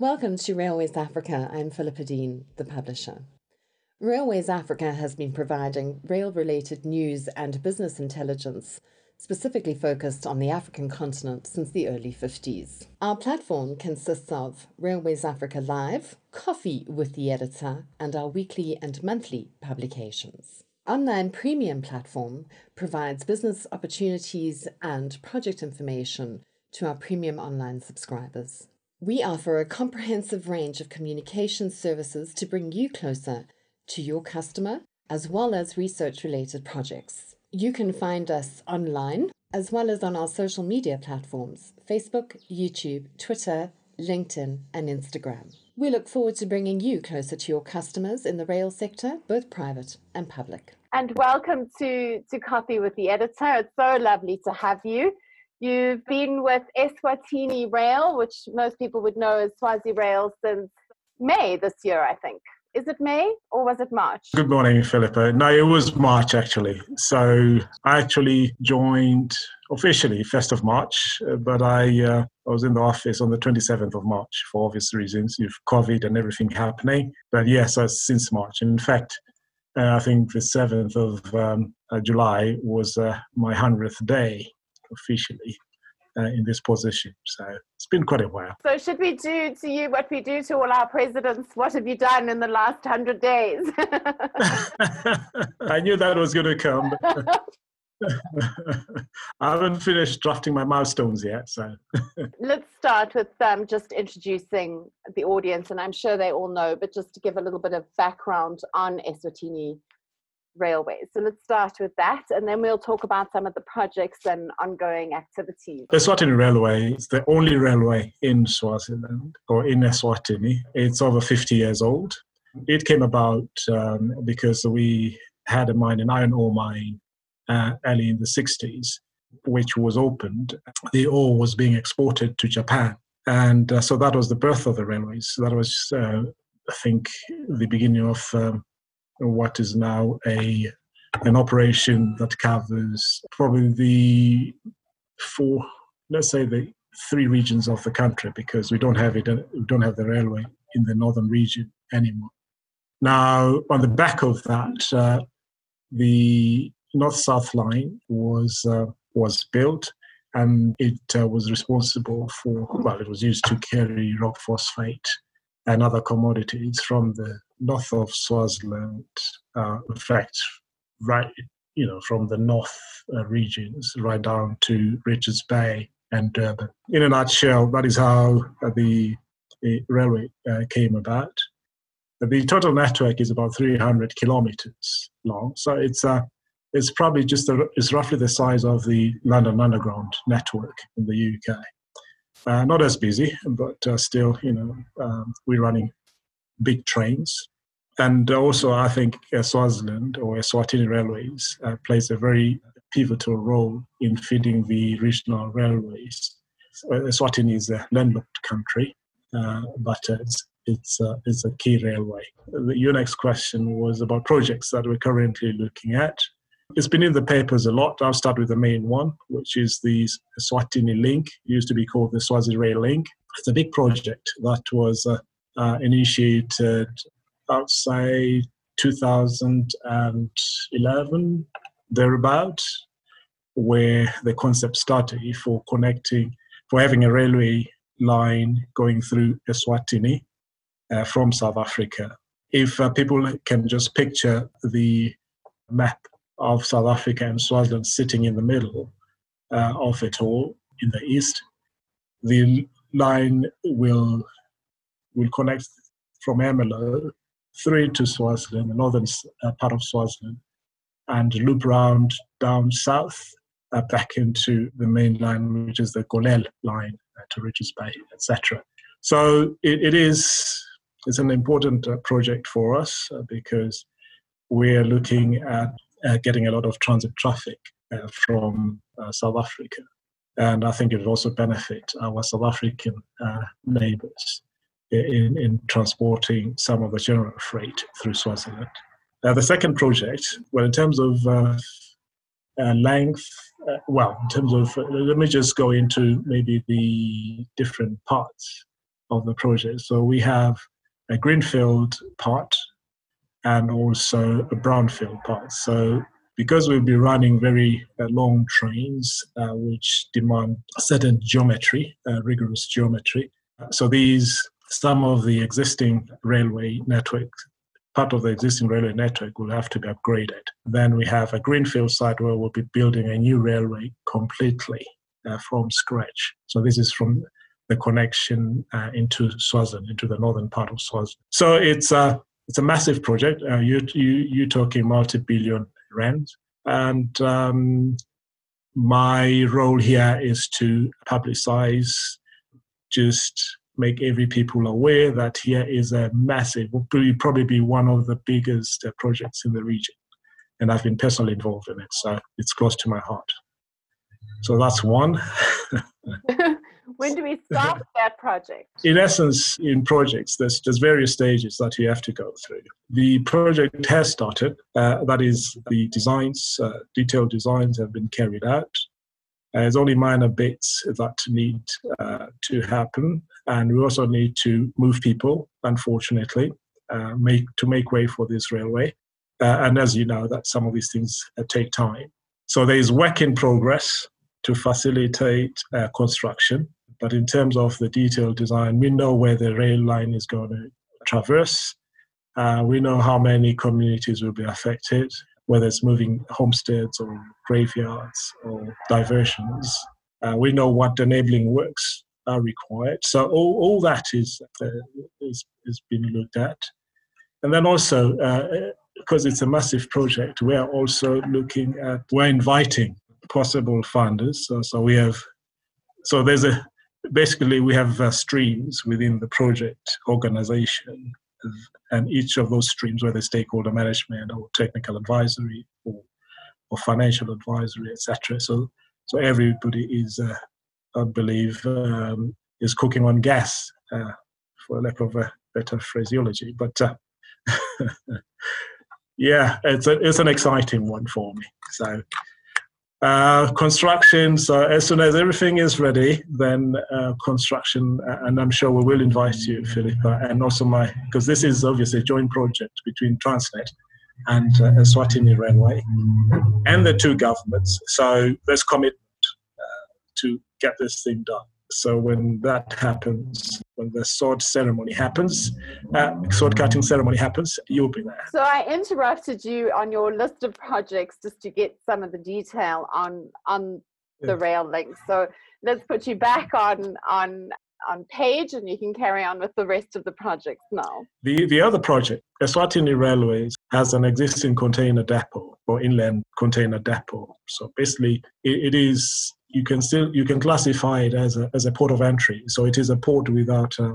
Welcome to Railways Africa. I'm Philippa Dean, the publisher. Railways Africa has been providing rail related news and business intelligence specifically focused on the African continent since the early 50s. Our platform consists of Railways Africa Live, Coffee with the Editor, and our weekly and monthly publications. Online Premium platform provides business opportunities and project information to our premium online subscribers. We offer a comprehensive range of communication services to bring you closer to your customer, as well as research related projects. You can find us online as well as on our social media platforms Facebook, YouTube, Twitter, LinkedIn, and Instagram. We look forward to bringing you closer to your customers in the rail sector, both private and public. And welcome to, to Coffee with the Editor. It's so lovely to have you. You've been with Eswatini Rail, which most people would know as Swazi Rail, since May this year, I think. Is it May or was it March? Good morning, Philippa. No, it was March actually. So I actually joined officially 1st of March, but I, uh, I was in the office on the 27th of March for obvious reasons, with COVID and everything happening. But yes, uh, since March. In fact, uh, I think the 7th of um, uh, July was uh, my 100th day officially uh, in this position. So it's been quite a while. So, should we do to you what we do to all our presidents? What have you done in the last 100 days? I knew that was going to come. I haven't finished drafting my milestones yet. So let's start with um, just introducing the audience, and I'm sure they all know, but just to give a little bit of background on Eswatini railways. So let's start with that, and then we'll talk about some of the projects and ongoing activities. The Eswatini Railway is the only railway in Swaziland or in Eswatini. It's over 50 years old. It came about um, because we had a mine, an iron ore mine, uh, early in the 60s, which was opened. The ore was being exported to Japan. And uh, so that was the birth of the railways. That was, uh, I think, the beginning of um, what is now a an operation that covers probably the four, let's say the three regions of the country because we don't have it. We don't have the railway in the northern region anymore. Now, on the back of that, uh, the north-south line was uh, was built, and it uh, was responsible for. Well, it was used to carry rock phosphate and other commodities from the north of Swaziland, uh, in fact, right, you know, from the north uh, regions right down to Richards Bay and Durban. In a nutshell, that is how the, the, railway uh, came about. The total network is about 300 kilometers long, so it's uh, it's probably just a, it's roughly the size of the London Underground network in the UK. Uh, not as busy, but uh, still, you know, um, we're running big trains. And also, I think uh, Swaziland or Eswatini Railways uh, plays a very pivotal role in feeding the regional railways. Eswatini is a landlocked country, uh, but it's it's, uh, it's a key railway. Your next question was about projects that we're currently looking at. It's been in the papers a lot. I'll start with the main one, which is the Eswatini Link, it used to be called the Swazi Rail Link. It's a big project that was uh, uh, initiated outside 2011, thereabout, where the concept started for connecting, for having a railway line going through Eswatini uh, from South Africa. If uh, people can just picture the map of South Africa and Swaziland sitting in the middle uh, of it all in the east. The line will will connect from Ermelo through to Swaziland, the northern uh, part of Swaziland, and loop round down south uh, back into the main line, which is the Golela line uh, to Richards Bay, etc. So it, it is it's an important uh, project for us uh, because we're looking at uh, getting a lot of transit traffic from South Africa. And I think it would also benefit our South African neighbors in, in transporting some of the general freight through Swaziland. Uh, the second project, well, in terms of uh, uh, length, well, in terms of, let me just go into maybe the different parts. of the project. So we have a greenfield part and also a brownfield part. So because we'll be running very uh, long trains, uh, which demand certain geometry, uh, rigorous geometry. So these, some of the existing railway network, part of the existing railway network will have to be upgraded. Then we have a greenfield site where we'll be building a new railway completely uh, from scratch. So this is from the connection uh, into Swaziland, into the northern part of Swaziland. So it's a it's a massive project. Uh, you you you're talking multi-billion rand, and um, my role here is to publicize, just make every people aware that here is a massive, will probably be one of the biggest uh, projects in the region, and I've been personally involved in it, so it's close to my heart. So that's one. when do we start that project? In essence, in projects, there's, there's various stages that you have to go through. The project has started. Uh, that is, the designs, uh, detailed designs have been carried out. Uh, there's only minor bits that need uh, to happen, and we also need to move people. Unfortunately, uh, make to make way for this railway. Uh, and as you know, that some of these things take time. So there is work in progress to facilitate uh, construction. But in terms of the detailed design, we know where the rail line is going to traverse. Uh, we know how many communities will be affected, whether it's moving homesteads or graveyards or diversions. Uh, we know what enabling works are required. So all, all that is, uh, is, is being looked at. And then also, uh, because it's a massive project, we are also looking at, we're inviting possible funders. So, so we have, so there's a, basically we have uh, streams within the project organization and each of those streams whether stakeholder management or technical advisory or, or financial advisory etc so so everybody is uh, i believe um, is cooking on gas uh, for lack of a better phraseology but uh, yeah it's a, it's an exciting one for me so uh, construction, so as soon as everything is ready, then uh, construction, uh, and I'm sure we will invite you, Philippa, and also my, because this is obviously a joint project between Transnet and uh, Eswatini Railway and the two governments. So there's commitment to get this thing done. So when that happens, when the sod ceremony happens, uh, sod cutting ceremony happens, you'll be there. So I interrupted you on your list of projects just to get some of the detail on on the rail link. So let's put you back on on on page and you can carry on with the rest of the projects now. The the other project, Eswatini Railways, has an existing container depot or inland container depot. So basically it, it is you can still you can classify it as a as a port of entry. So it is a port without uh,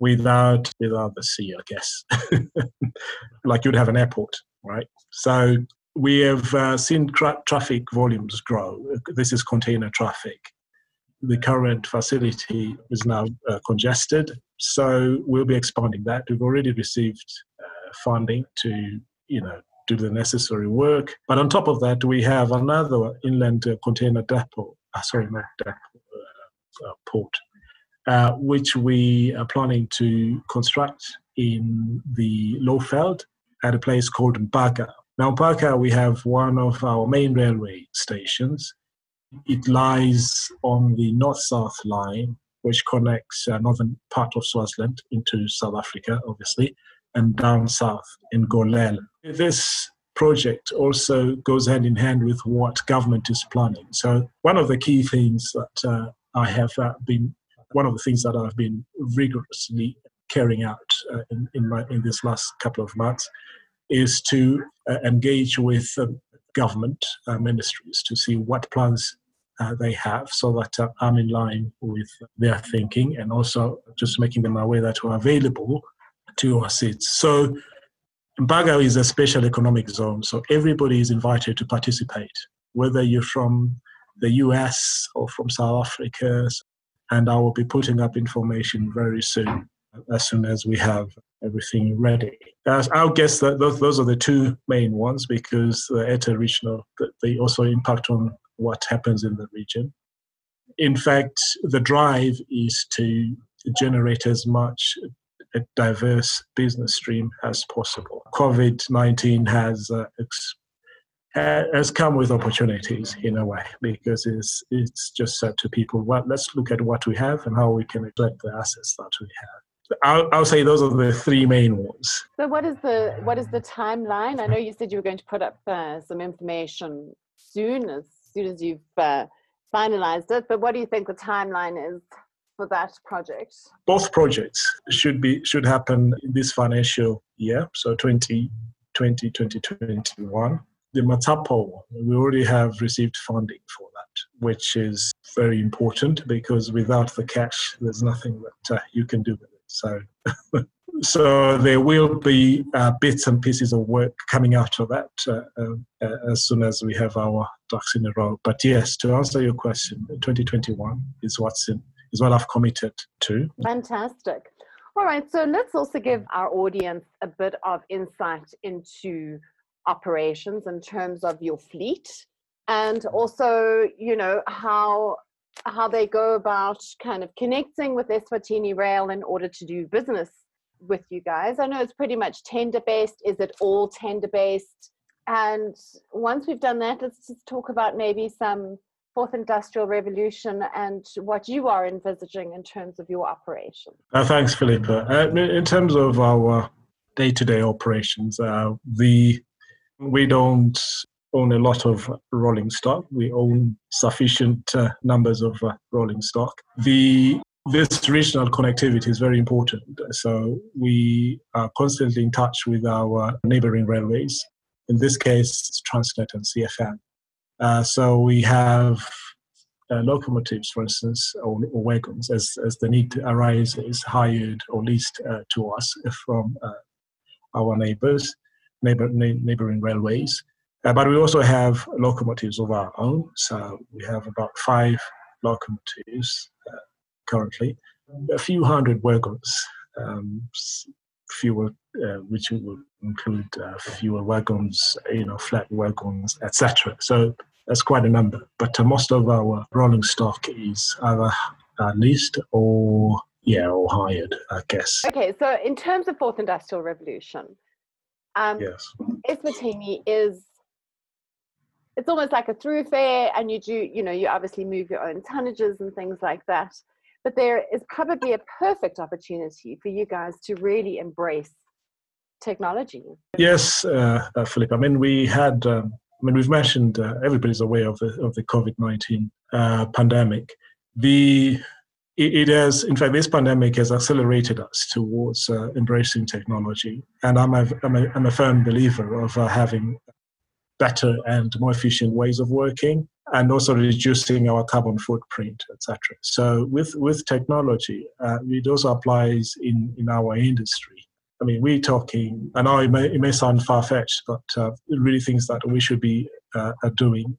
without without the sea, I guess, like you'd have an airport, right? So we have uh, seen tra- traffic volumes grow. This is container traffic. The current facility is now uh, congested, so we'll be expanding that. We've already received uh, funding to you know do the necessary work. But on top of that, we have another inland uh, container depot uh, sorry, uh, uh, port, uh, which we are planning to construct in the Lowveld at a place called Mpaka. Now, Mpaka, we have one of our main railway stations. It lies on the north-south line, which connects uh, northern part of Swaziland into South Africa, obviously, and down south in Golela. This project also goes hand in hand with what government is planning. So one of the key things that uh, I have uh, been, one of the things that I've been rigorously carrying out uh, in, in, my, in this last couple of months is to uh, engage with government uh, ministries to see what plans uh, they have so that I'm in line with their thinking and also just making them aware that we're available to assist. So Mpaka is a special economic zone, so everybody is invited to participate, whether you're from the US or from South Africa. And I will be putting up information very soon, as soon as we have everything ready. As I guess that those, those are the two main ones because the ETA regional, they also impact on what happens in the region. In fact, the drive is to generate as much a diverse business stream as possible. COVID 19 has uh, ex- has come with opportunities in a way because it's it's just said to people, well, let's look at what we have and how we can exploit the assets that we have. I'll, I'll say those are the three main ones. So, what is the what is the timeline? I know you said you were going to put up uh, some information soon, as soon as you've uh, finalized it. But what do you think the timeline is for that project? Both projects should be should happen this financial year, so 2020, 2021. The Matsapha we already have received funding for that, which is very important because without the cash, there's nothing that uh, you can do with it. So so there will be uh, bits and pieces of work coming out of that uh, uh, as soon as we have our ducks in a row. But yes, to answer your question, 2021 is what's in is what I've committed to. Fantastic. All right, so let's also give our audience a bit of insight into operations in terms of your fleet and also, you know, how how they go about kind of connecting with Eswatini Rail in order to do business with you guys. I know it's pretty much tender based. Is it all tender based? And once we've done that, let's just talk about maybe some fourth industrial revolution and what you are envisaging in terms of your operation. Uh, thanks, Philippa. Uh, in terms of our day-to-day operations, uh, the we don't own a lot of rolling stock. We own sufficient uh, numbers of uh, rolling stock. The this regional connectivity is very important. So we are constantly in touch with our neighboring railways. In this case, Transnet and CFM. Uh, so we have uh, locomotives, for instance, or, or, wagons, as, as the need arises, hired or leased uh, to us from uh, our neighbors, neighbor, neighboring railways. Uh, but we also have locomotives of our own. So we have about five locomotives uh, currently, a few hundred wagons, um, fewer, uh, which would include uh, fewer wagons, you know, flat wagons, etc. So that's quite a number. But uh, most of our rolling stock is either uh, leased or yeah, or hired, I guess. Okay, so in terms of fourth industrial revolution, um, yes, Eswatini is it's almost like a thoroughfare, and you do you know you obviously move your own tonnages and things like that but there is probably a perfect opportunity for you guys to really embrace technology. Yes, uh, uh, Philip. I mean, we had. Um, I mean, we've mentioned uh, everybody's aware of the of the COVID nineteen uh, pandemic. The it, has, in fact, this pandemic has accelerated us towards uh, embracing technology, and I'm a, I'm a, I'm a firm believer of uh, having better and more efficient ways of working and also reducing our carbon footprint, etc. So with with technology, uh, it also applies in in our industry. I mean, we're talking. And I know it may it may sound far fetched, but uh, really things that we should be uh, doing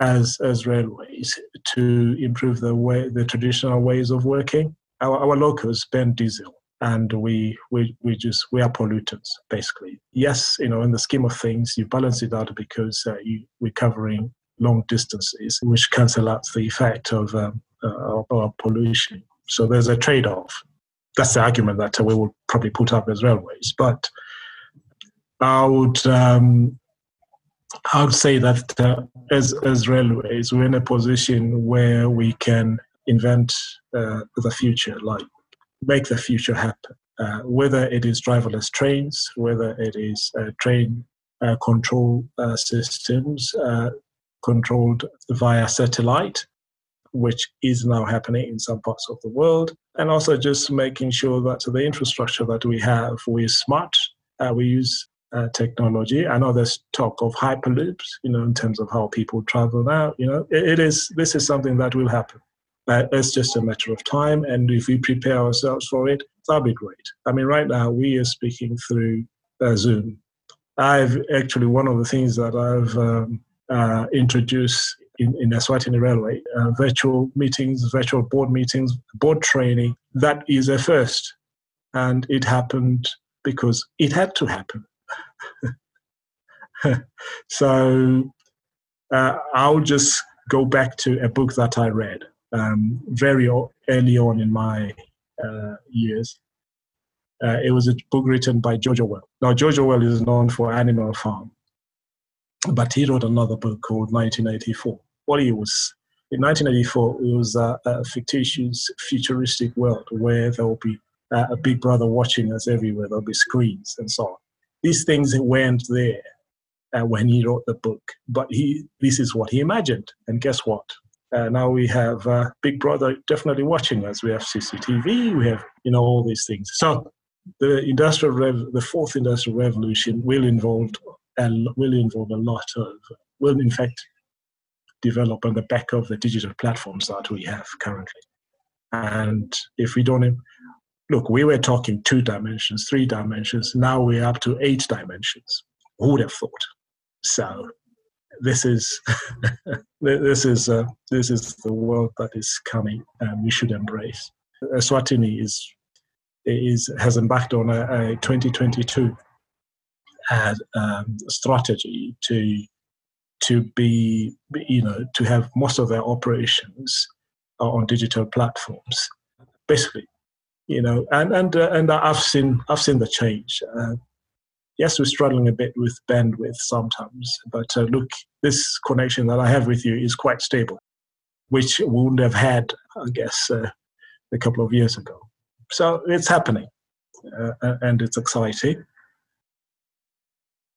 as as railways to improve the way the traditional ways of working. Our our locos burn diesel, and we we we just we are pollutants basically. Yes, you know, in the scheme of things, you balance it out because uh, you we're covering long distances, which cancel out the effect of, um, uh, of pollution. So there's a trade off. That's the argument that we will probably put up as railways. But I would, um, I would say that uh, as, as railways, we're in a position where we can invent uh, the future, like make the future happen. Uh, whether it is driverless trains, whether it is uh, train uh, control uh, systems, controlled via satellite, which is now happening in some parts of the world. And also just making sure that the infrastructure that we have, we're smart, uh, we use uh, technology. I know there's talk of hyperloops, you know, in terms of how people travel now. You know, it, it is this is something that will happen. Uh, it's just a matter of time, and if we prepare ourselves for it, that'll be great. I mean, right now we are speaking through uh, Zoom. I've actually one of the things that I've um, uh, in, in Eswatini Railway, uh, virtual meetings, virtual board meetings, board training. That is a first. And it happened because it had to happen. so uh, I'll just go back to a book that I read um, very early on in my uh, years. Uh, it was a book written by George Orwell. Now, George Orwell is known for Animal Farm, but he wrote another book called 1984. What was in 1984, it was a, a fictitious, futuristic world where there will be uh, a big brother watching us everywhere. There'll be screens and so on. These things weren't there uh, when he wrote the book, but he this is what he imagined. And guess what? Uh, now we have uh, Big Brother definitely watching us. We have CCTV. We have you know all these things. So the industrial rev- the fourth industrial revolution will involve will involve a lot of will in fact develop on the back of the digital platforms that we have currently. And if we don't look, we were talking two dimensions, three dimensions. Now we're up to eight dimensions. Who would have thought? So this is this is uh, this is the world that is coming, and we should embrace. Swatini is is has embarked on a, a 2022 ad, um, strategy to to be you know to have most of their operations on digital platforms basically you know and and uh, and i've seen i've seen the change. Uh, yes we're struggling a bit with bandwidth sometimes but uh, look this connection that i have with you is quite stable which we wouldn't have had i guess uh, a couple of years ago. So it's happening uh, and it's exciting